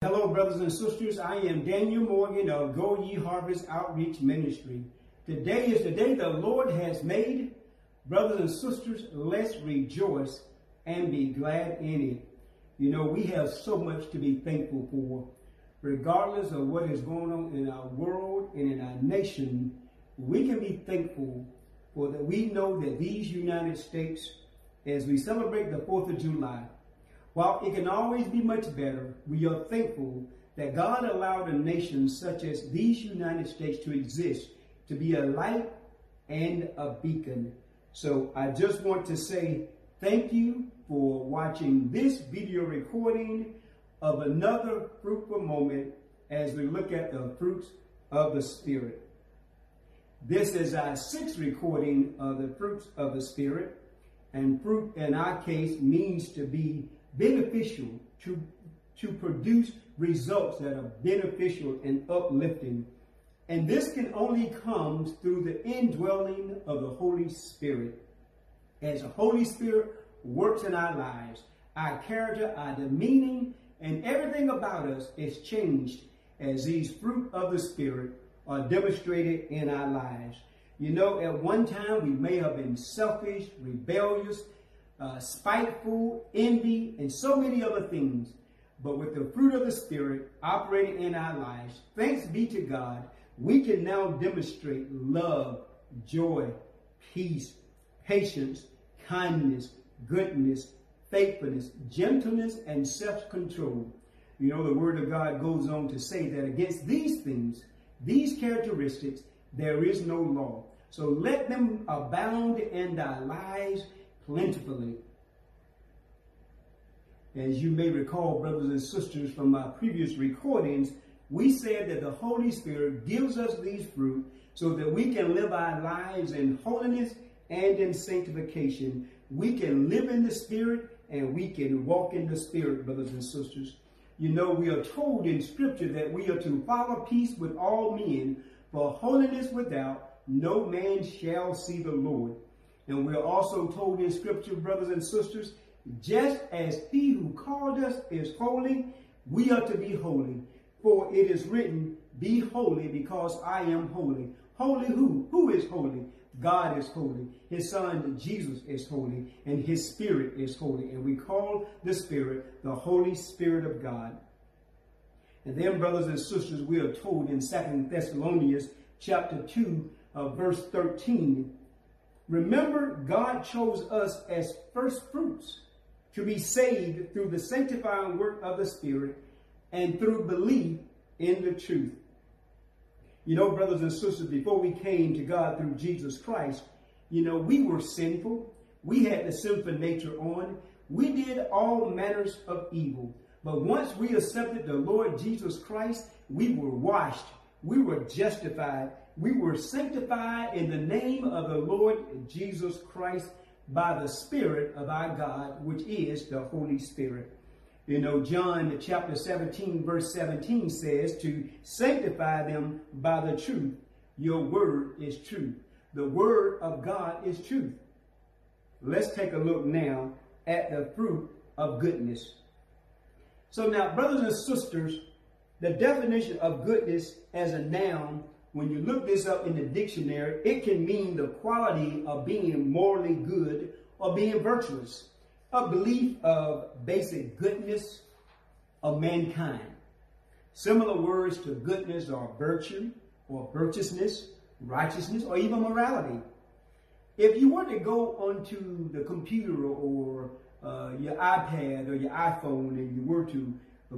Hello, brothers and sisters. I am Daniel Morgan of Go Ye Harvest Outreach Ministry. Today is the day the Lord has made. Brothers and sisters, let's rejoice and be glad in it. You know, we have so much to be thankful for. Regardless of what is going on in our world and in our nation, we can be thankful for that we know that these United States, as we celebrate the 4th of July, while it can always be much better, we are thankful that God allowed a nation such as these United States to exist, to be a light and a beacon. So I just want to say thank you for watching this video recording of another fruitful moment as we look at the fruits of the Spirit. This is our sixth recording of the fruits of the Spirit, and fruit in our case means to be beneficial to, to produce results that are beneficial and uplifting. And this can only come through the indwelling of the Holy Spirit. As the Holy Spirit works in our lives, our character, our demeaning, and everything about us is changed as these fruit of the Spirit are demonstrated in our lives. You know, at one time we may have been selfish, rebellious, uh, spiteful, envy, and so many other things. But with the fruit of the Spirit operating in our lives, thanks be to God, we can now demonstrate love, joy, peace, patience, kindness, goodness, faithfulness, gentleness, and self-control. You know, the word of God goes on to say that against these things, these characteristics, there is no law. So let them abound in our lives plentifully. As you may recall, brothers and sisters, from my previous recordings, we said that the Holy Spirit gives us these fruit so that we can live our lives in holiness and in sanctification. We can live in the Spirit and we can walk in the Spirit, brothers and sisters. You know, we are told in Scripture that we are to follow peace with all men, for holiness without no man shall see the Lord. And we're also told in scripture, brothers and sisters, just as he who called us is holy, we are to be holy. For it is written, be holy because I am holy. Holy who? Who is holy? God is holy. His son Jesus is holy and his spirit is holy. And we call the spirit the Holy Spirit of God. And then, brothers and sisters, we are told in Second Thessalonians chapter 2, uh, verse 13, Remember, God chose us as first fruits to be saved through the sanctifying work of the Spirit and through belief in the truth. You know, brothers and sisters, before we came to God through Jesus Christ, you know, we were sinful. We had the sinful nature on. We did all manners of evil. But once we accepted the Lord Jesus Christ, we were washed. We were justified we were sanctified in the name of the Lord Jesus Christ by the Spirit of our God, which is the Holy Spirit. You know, John chapter 17, verse 17 says to sanctify them by the truth. Your word is truth. The word of God is truth. Let's take a look now at the fruit of goodness. So now, brothers and sisters, the definition of goodness as a noun when you look this up in the dictionary, it can mean the quality of being morally good or being virtuous, a belief of basic goodness of mankind. Similar words to goodness are virtue or virtuousness, righteousness, or even morality. If you were to go onto the computer or uh, your iPad or your iPhone and you were to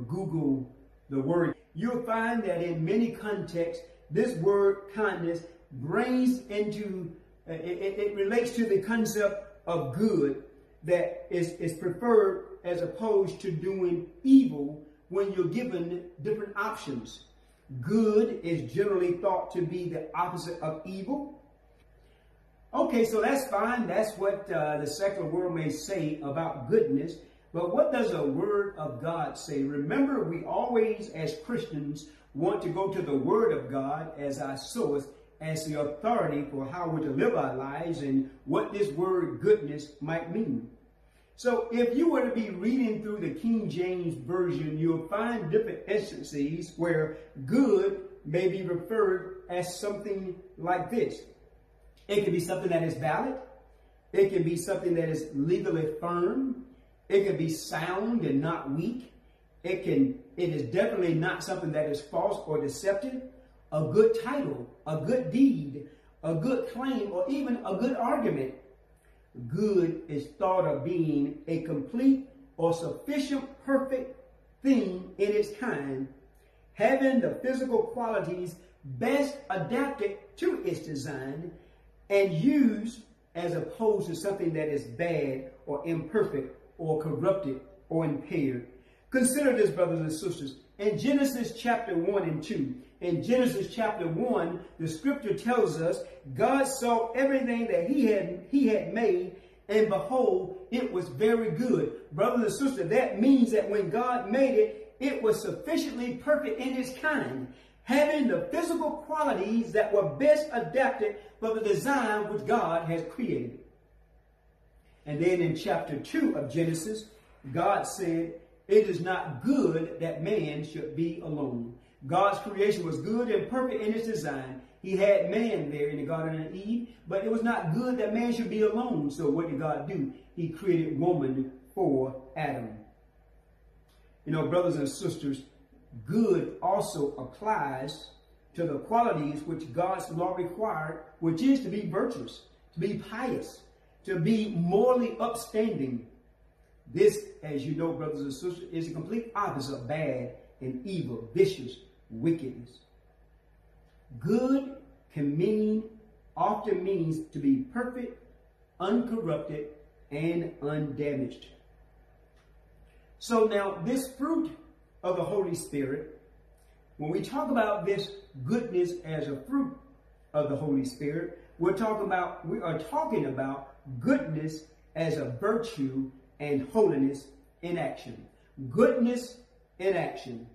Google the word, you'll find that in many contexts, this word kindness brings into, uh, it, it, relates to the concept of good that is, is preferred as opposed to doing evil when you're given different options. Good is generally thought to be the opposite of evil. Okay, so that's fine. That's what uh, the secular world may say about goodness. But what does the Word of God say? Remember, we always, as Christians, want to go to the Word of God as our source, as the authority for how we're to live our lives and what this word goodness might mean. So if you were to be reading through the King James Version, you'll find different instances where good may be referred as something like this. It can be something that is valid. It can be something that is legally firm. It can be sound and not weak. It can it is definitely not something that is false or deceptive. A good title, a good deed, a good claim, or even a good argument good is thought of being a complete or sufficient perfect thing in its kind, having the physical qualities best adapted to its design and used as opposed to something that is bad or imperfect or corrupted or impaired. Consider this, brothers and sisters. In Genesis chapter 1 and 2, in Genesis chapter 1, the scripture tells us God saw everything that he had, he had made, and behold, it was very good. Brothers and sisters, that means that when God made it, it was sufficiently perfect in its kind, having the physical qualities that were best adapted for the design which God has created. And then in chapter 2 of Genesis, God said, It is not good that man should be alone. God's creation was good and perfect in its design. He had man there in the Garden of Eden, but it was not good that man should be alone. So what did God do? He created woman for Adam. You know, brothers and sisters, good also applies to the qualities which God's law required, which is to be virtuous, to be pious, to be morally upstanding. This, as you know, brothers and sisters, is a complete opposite of bad and evil, vicious, wickedness. Good can mean, often means to be perfect, uncorrupted, and undamaged. So now this fruit of the Holy Spirit, when we talk about this goodness as a fruit of the Holy Spirit, we're talking about we are talking about goodness as a virtue and holiness in action. Goodness in action.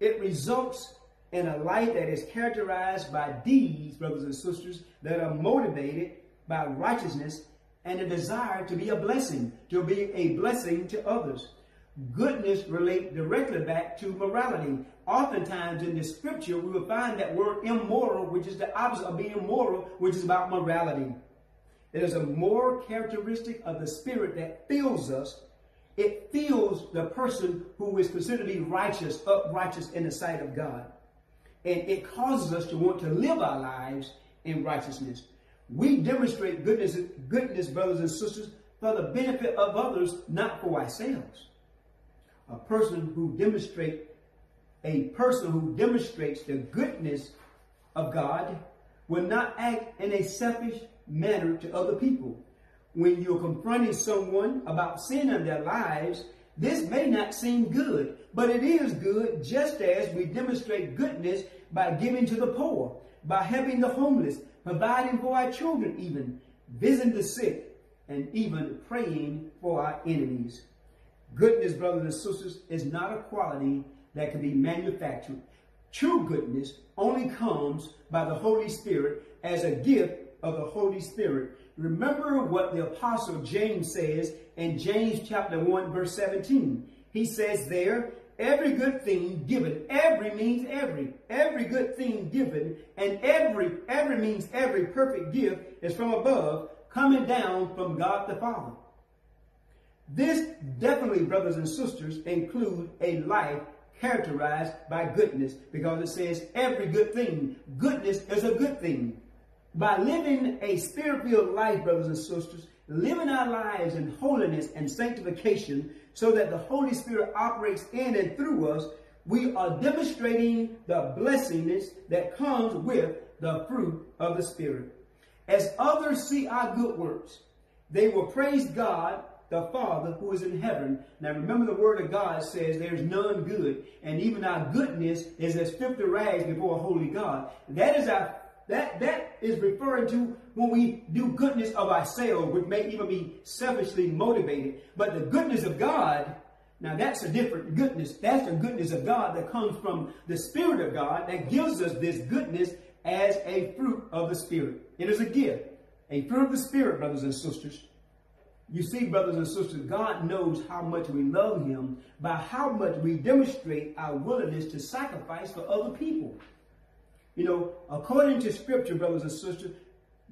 It results in a life that is characterized by deeds, brothers and sisters, that are motivated by righteousness and a desire to be a blessing, to be a blessing to others. Goodness relate directly back to morality. Oftentimes in the scripture, we will find that word immoral, which is the opposite of being moral, which is about morality. It is a moral characteristic of the spirit that fills us it fills the person who is considered to be righteous, uprighteous in the sight of God. And it causes us to want to live our lives in righteousness. We demonstrate goodness, goodness, brothers and sisters, for the benefit of others, not for ourselves. A person who demonstrates a person who demonstrates the goodness of God will not act in a selfish manner to other people when you're confronting someone about sin in their lives, this may not seem good, but it is good just as we demonstrate goodness by giving to the poor, by helping the homeless, providing for our children even, visiting the sick, and even praying for our enemies. Goodness, brothers and sisters, is not a quality that can be manufactured. True goodness only comes by the Holy Spirit as a gift of the Holy Spirit Remember what the apostle James says in James chapter 1 verse 17. He says there, every good thing given, every means every, every good thing given, and every, every means every perfect gift is from above, coming down from God the Father. This definitely, brothers and sisters, include a life characterized by goodness because it says every good thing. Goodness is a good thing. By living a spirit-filled life, brothers and sisters, living our lives in holiness and sanctification so that the Holy Spirit operates in and through us, we are demonstrating the blessingness that comes with the fruit of the Spirit. As others see our good works, they will praise God, the Father who is in heaven. Now remember the word of God says there's none good, and even our goodness is as filthy rags before a holy God. That is our that, that is referring to when we do goodness of ourselves, which may even be selfishly motivated. But the goodness of God, now that's a different goodness. That's the goodness of God that comes from the Spirit of God that gives us this goodness as a fruit of the Spirit. It is a gift, a fruit of the Spirit, brothers and sisters. You see, brothers and sisters, God knows how much we love Him by how much we demonstrate our willingness to sacrifice for other people. You know, according to Scripture, brothers and sisters,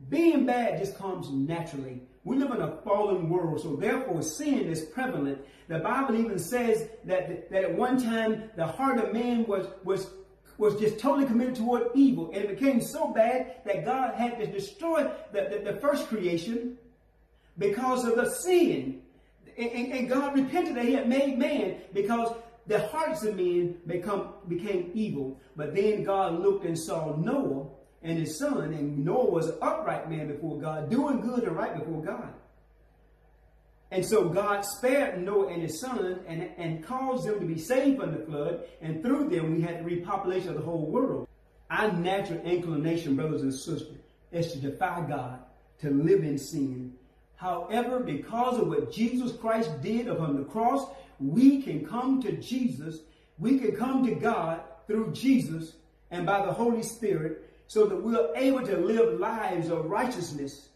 being bad just comes naturally. We live in a fallen world, so therefore sin is prevalent. The Bible even says that, that at one time the heart of man was, was, was just totally committed toward evil. And it became so bad that God had to destroy the, the, the first creation because of the sin. And, and, and, God repented that he had made man because the hearts of men become, became evil. But then God looked and saw Noah and his son, and Noah was an upright man before God, doing good and right before God. And so God spared Noah and his son and, and caused them to be saved from the flood, and through them we had the repopulation of the whole world. Our natural inclination, brothers and sisters, is to defy God, to live in sin. However, because of what Jesus Christ did upon the cross, we can come to Jesus, we can come to God through Jesus and by the Holy Spirit so that we're able to live lives of righteousness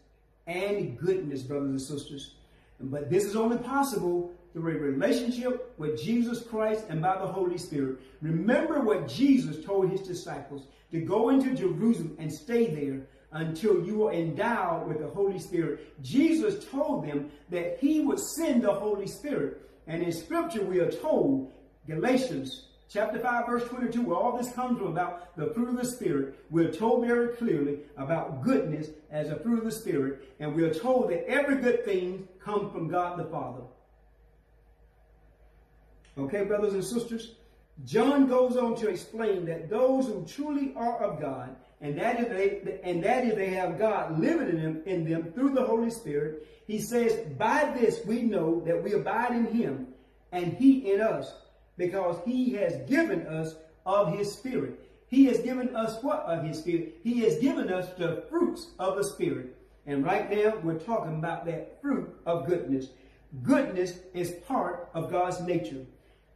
and goodness, brothers and sisters. But this is only possible through a relationship with Jesus Christ and by the Holy Spirit. Remember what Jesus told his disciples to go into Jerusalem and stay there until you are endowed with the Holy Spirit. Jesus told them that he would send the Holy Spirit. And in scripture, we are told, Galatians chapter 5, verse 22, where all this comes from about the fruit of the Spirit, we're told very clearly about goodness as a fruit of the Spirit, and we are told that every good thing comes from God the Father. Okay, brothers and sisters? John goes on to explain that those who truly are of God, and that is they, and that is they have God living in them, in them through the Holy Spirit. He says, by this we know that we abide in him, and he in us because he has given us of his spirit. He has given us what of his spirit? He has given us the fruits of the spirit. And right now we're talking about that fruit of goodness. Goodness is part of God's nature.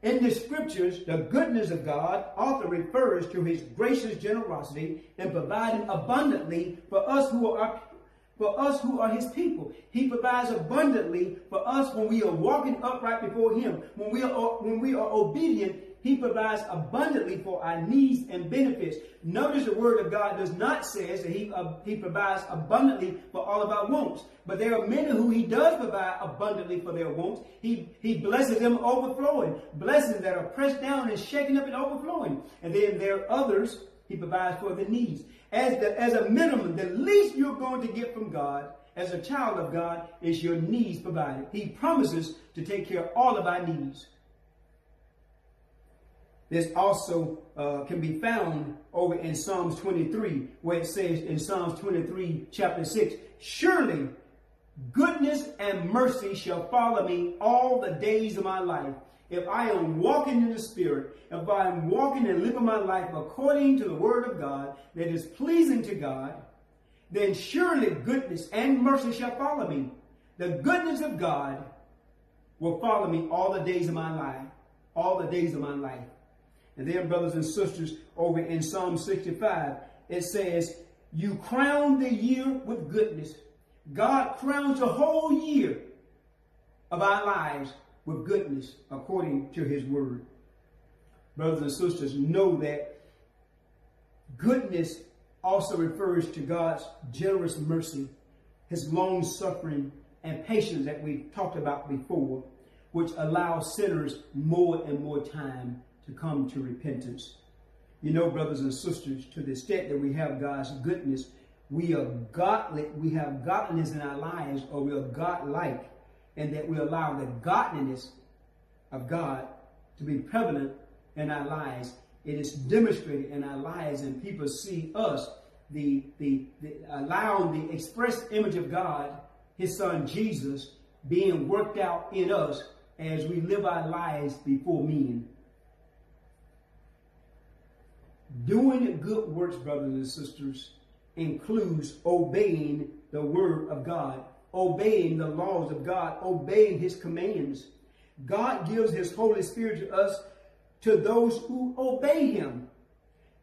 In the scriptures, the goodness of God often refers to his gracious generosity in providing abundantly for us who are for us who are his people. He provides abundantly for us when we are walking upright before him. When we are, when we are obedient, he provides abundantly for our needs and benefits. Notice the word of God does not say that he, uh, he provides abundantly for all of our wants. But there are many who he does provide abundantly for their wants. He, he blesses them overflowing. Blessings that are pressed down and shaken up and overflowing. And then there are others he provides for the needs. As, the, as a minimum, the least you're going to get from God as a child of God is your needs provided. He promises to take care of all of our needs. This also uh, can be found over in Psalms 23, where it says in Psalms 23, chapter 6, Surely goodness and mercy shall follow me all the days of my life if I am walking in the Spirit, if I am walking and living my life according to the Word of God that is pleasing to God, then surely goodness and mercy shall follow me. The goodness of God will follow me all the days of my life. All the days of my life. And then, brothers and sisters, over in Psalm 65, it says, You crown the year with goodness. God crowns the whole year of our lives with goodness according to his word. Brothers and sisters, know that goodness also refers to God's generous mercy, his long suffering and patience that we've talked about before, which allows sinners more and more time to come to repentance. You know, brothers and sisters, to the extent that we have God's goodness, we are godly, we have godliness in our lives, or we are godlike and that we allow the godliness of God to be prevalent in our lives. It is demonstrated in our lives, and people see us, the, the, the allowing the express image of God, His Son Jesus, being worked out in us as we live our lives before men. Doing good works, brothers and sisters, includes obeying the word of God obeying the laws of God, obeying his commands. God gives his Holy Spirit to us, to those who obey him.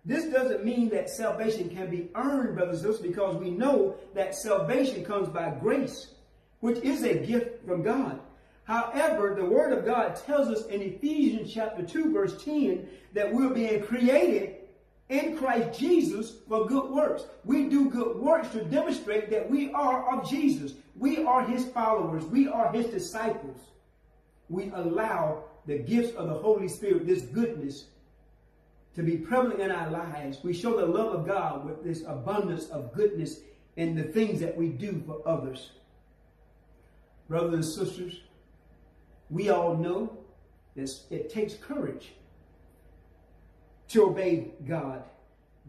This doesn't mean that salvation can be earned, brothers and sisters, because we know that salvation comes by grace, which is a gift from God. However, the Word of God tells us in Ephesians chapter 2, verse 10, that we're being created in Christ Jesus for good works. We do good works to demonstrate that we are of Jesus. We are his followers. We are his disciples. We allow the gifts of the Holy Spirit, this goodness, to be prevalent in our lives. We show the love of God with this abundance of goodness in the things that we do for others. Brothers and sisters, we all know this, it takes courage to obey God.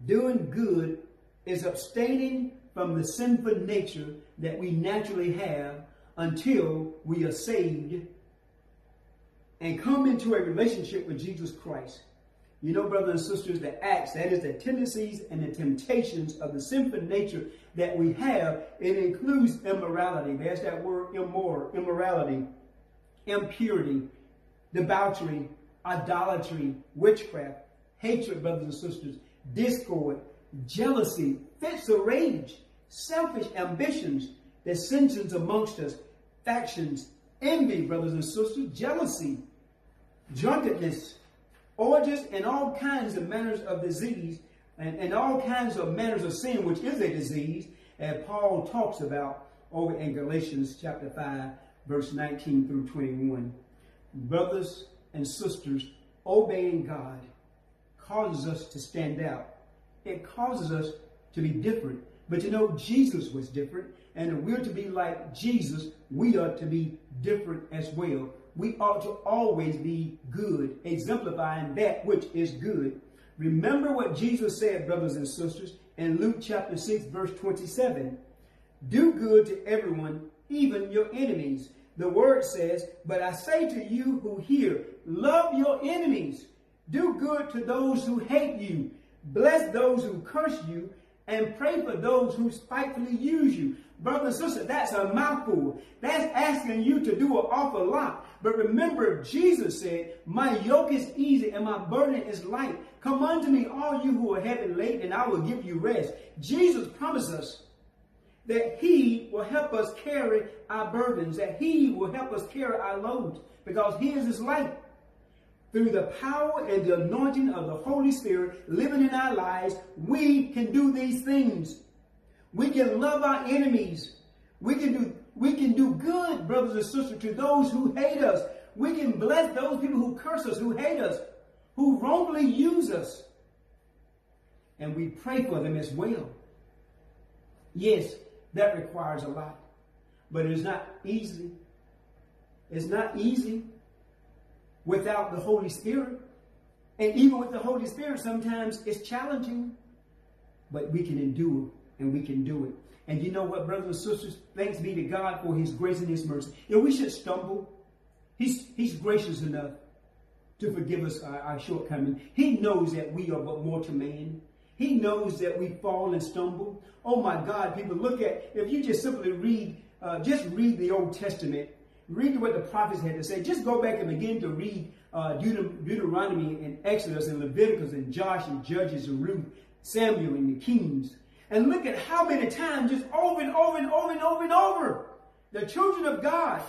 Doing good is abstaining from the sinful nature that we naturally have until we are saved and come into a relationship with Jesus Christ. You know, brothers and sisters, the acts, that is the tendencies and the temptations of the sinful nature that we have, it includes immorality. There's that word immoral, immorality, impurity, debauchery, idolatry, witchcraft, hatred, brothers and sisters, discord, jealousy, fits of rage, selfish ambitions, dissensions amongst us, factions, envy, brothers and sisters, jealousy, drunkenness, orgies, and all kinds of manners of disease, and, and all kinds of manners of sin, which is a disease, as Paul talks about over in Galatians chapter 5, verse 19 through 21. Brothers and sisters, obeying God causes us to stand out. It causes us to be different. But you know, Jesus was different. And if we're to be like Jesus, we are to be different as well. We ought to always be good, exemplifying that which is good. Remember what Jesus said, brothers and sisters, in Luke chapter 6, verse 27. Do good to everyone, even your enemies. The word says, But I say to you who hear, love your enemies. Do good to those who hate you. Bless those who curse you and pray for those who spitefully use you. Brother and sister, that's a mouthful. That's asking you to do an awful lot. But remember, Jesus said, My yoke is easy and my burden is light. Come unto me, all you who are heavy laden, and I will give you rest. Jesus promised us that He will help us carry our burdens, that He will help us carry our loads, because His is light through the power and the anointing of the Holy Spirit living in our lives, we can do these things. We can love our enemies. We can do we can do good, brothers and sisters, to those who hate us. We can bless those people who curse us, who hate us, who wrongly use us. And we pray for them as well. Yes, that requires a lot. But it's not easy. It's not easy without the Holy Spirit. And even with the Holy Spirit, sometimes it's challenging, but we can endure and we can do it. And you know what, brothers and sisters? Thanks be to God for his grace and his mercy. Know, we should stumble. He's, he's gracious enough to forgive us our, our. He knows that we are but mortal man. He knows that we fall and stumble. Oh my God, people, look at, if you just simply read, uh, just read the Old Testament read what the prophets had to say. Just go back and begin to read uh, Deut- Deuteronomy and Exodus and Leviticus and Josh and Judges and Ruth, Samuel and the Kings. And look at how many times, just over and over and over and over and over, the children of God,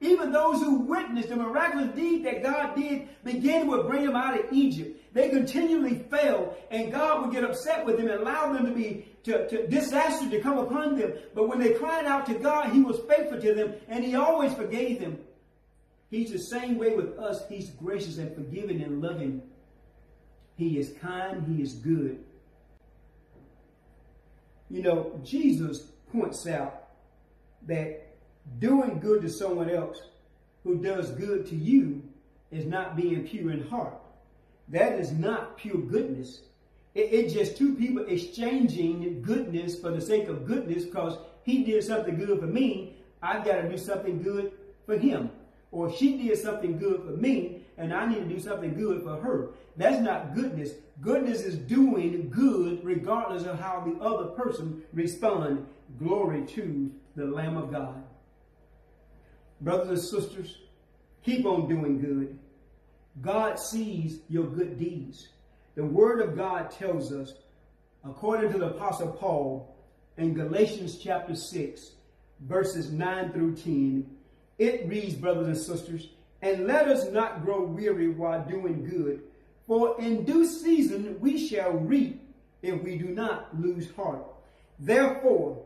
even those who witnessed the miraculous deed that God did, began with bring them out of Egypt. They continually failed, and God would get upset with them and allow them to be to, to disaster to come upon them. But when they cried out to God, He was faithful to them, and He always forgave them. He's the same way with us. He's gracious and forgiving and loving. He is kind. He is good. You know, Jesus points out that doing good to someone else who does good to you is not being pure in heart. That is not pure goodness. It, it's just two people exchanging goodness for the sake of goodness because he did something good for me. I've got to do something good for him. Or she did something good for me and I need to do something good for her. That's not goodness. Goodness is doing good regardless of how the other person responds. Glory to the Lamb of God. Brothers and sisters, keep on doing good. God sees your good deeds. The Word of God tells us, according to the Apostle Paul in Galatians chapter 6, verses 9 through 10. It reads, brothers and sisters, and let us not grow weary while doing good, for in due season we shall reap if we do not lose heart. Therefore,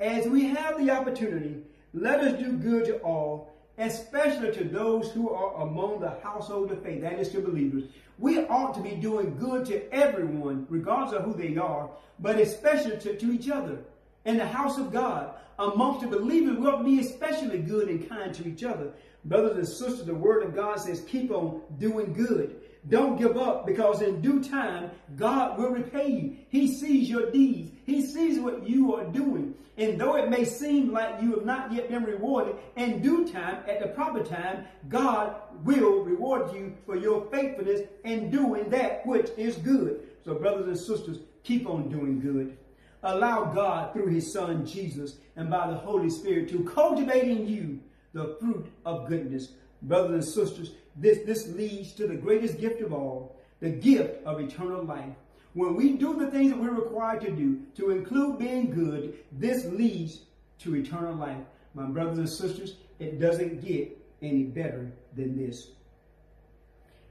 as we have the opportunity, let us do good to all, especially to those who are among the household of faith, that is to believers. We ought to be doing good to everyone, regardless of who they are, but especially to, to each other. In the house of God, amongst the believers, we ought to be especially good and kind to each other. Brothers and sisters, the word of God says, keep on doing good. Don't give up because in due time, God will repay you. He sees your deeds. He sees what you are doing. And though it may seem like you have not yet been rewarded, in due time, at the proper time, God will reward you for your faithfulness in doing that which is good. So brothers and sisters, keep on doing good. Allow God through his son Jesus and by the Holy Spirit to cultivate in you the fruit of goodness. Brothers and sisters, this, this leads to the greatest gift of all, the gift of eternal life. When we do the things that we're required to do, to include being good, this leads to eternal life. My brothers and sisters, it doesn't get any better than this.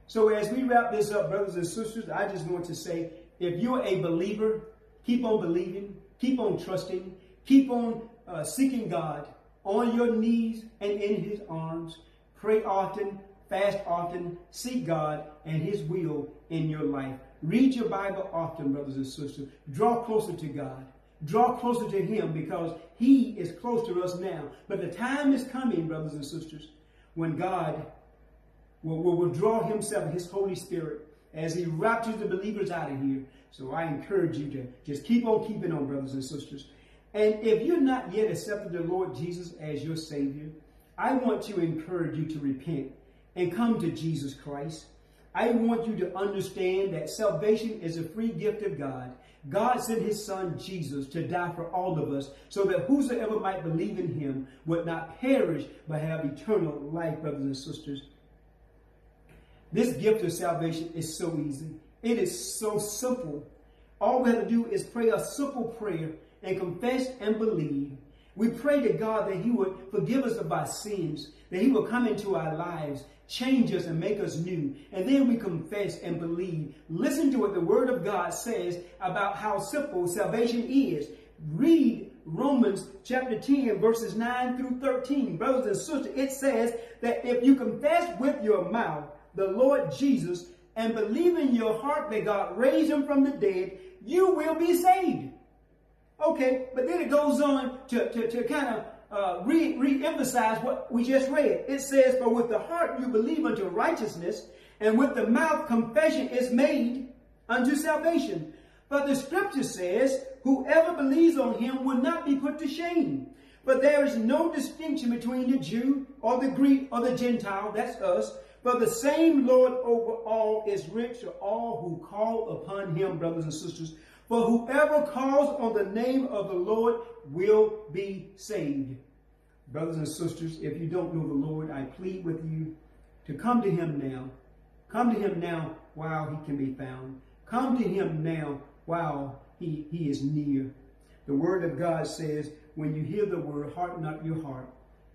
So as we wrap this up, brothers and sisters, I just want to say, if you're a believer, keep on believing, keep on trusting, keep on uh, seeking God on your knees and in his arms. Pray often, fast often, seek God and his will in your life. Read your Bible often, brothers and sisters. Draw closer to God. Draw closer to him because he is close to us now. But the time is coming, brothers and sisters, when God will, will, will draw himself, his Holy Spirit, as he raptures the believers out of here. So I encourage you to just keep on keeping on, brothers and sisters. And if you're not yet accepted the Lord Jesus as your Savior, I want to encourage you to repent and come to Jesus Christ. I want you to understand that salvation is a free gift of God. God sent his son Jesus to die for all of us so that whosoever might believe in him would not perish but have eternal life, brothers and sisters. This gift of salvation is so easy. It is so simple. All we have to do is pray a simple prayer and confess and believe. We pray to God that He would forgive us of our sins, that He will come into our lives, change us, and make us new. And then we confess and believe. Listen to what the Word of God says about how simple salvation is. Read Romans chapter 10, verses 9 through 13. Brothers and sisters, it says that if you confess with your mouth the Lord Jesus and believe in your heart that God raised him from the dead, you will be saved. Okay, but then it goes on to, to, to kind of uh, re, re-emphasize what we just read. It says, For with the heart you believe unto righteousness, and with the mouth confession is made unto salvation. But the scripture says, Whoever believes on him will not be put to shame. But there is no distinction between the Jew or the Greek or the Gentile, that's us. For the same Lord over all is rich to all who call upon him, brothers and sisters. For whoever calls on the name of the Lord will be saved. Brothers and sisters, if you don't know the Lord, I plead with you to come to him now. Come to him now while he can be found. Come to him now while he, he is near. The word of God says, when you hear the word, harden not your heart.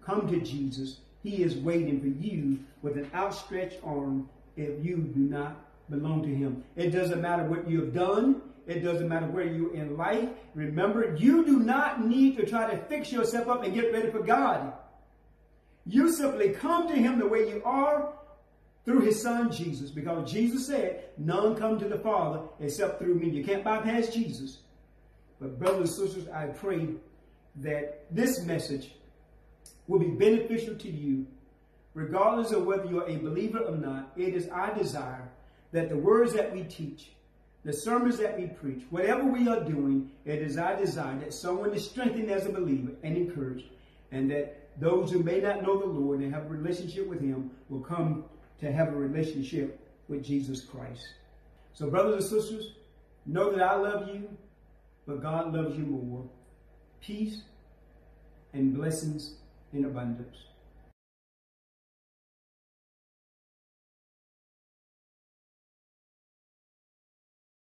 Come to Jesus. He is waiting for you with an outstretched arm if you do not belong to him. It doesn't matter what you have done. It doesn't matter where you're in life. Remember, you do not need to try to fix yourself up and get ready for God. You simply come to him the way you are through his son Jesus because Jesus said, none come to the Father except through me. You can't bypass Jesus. But brothers and sisters, I pray that this message will be beneficial to you regardless of whether you're a believer or not. It is our desire that the words that we teach the sermons that we preach, whatever we are doing, it is our desire that someone is strengthened as a believer and encouraged, and that those who may not know the Lord and have a relationship with Him will come to have a relationship with Jesus Christ. So, brothers and sisters, know that I love you, but God loves you more. Peace and blessings in abundance.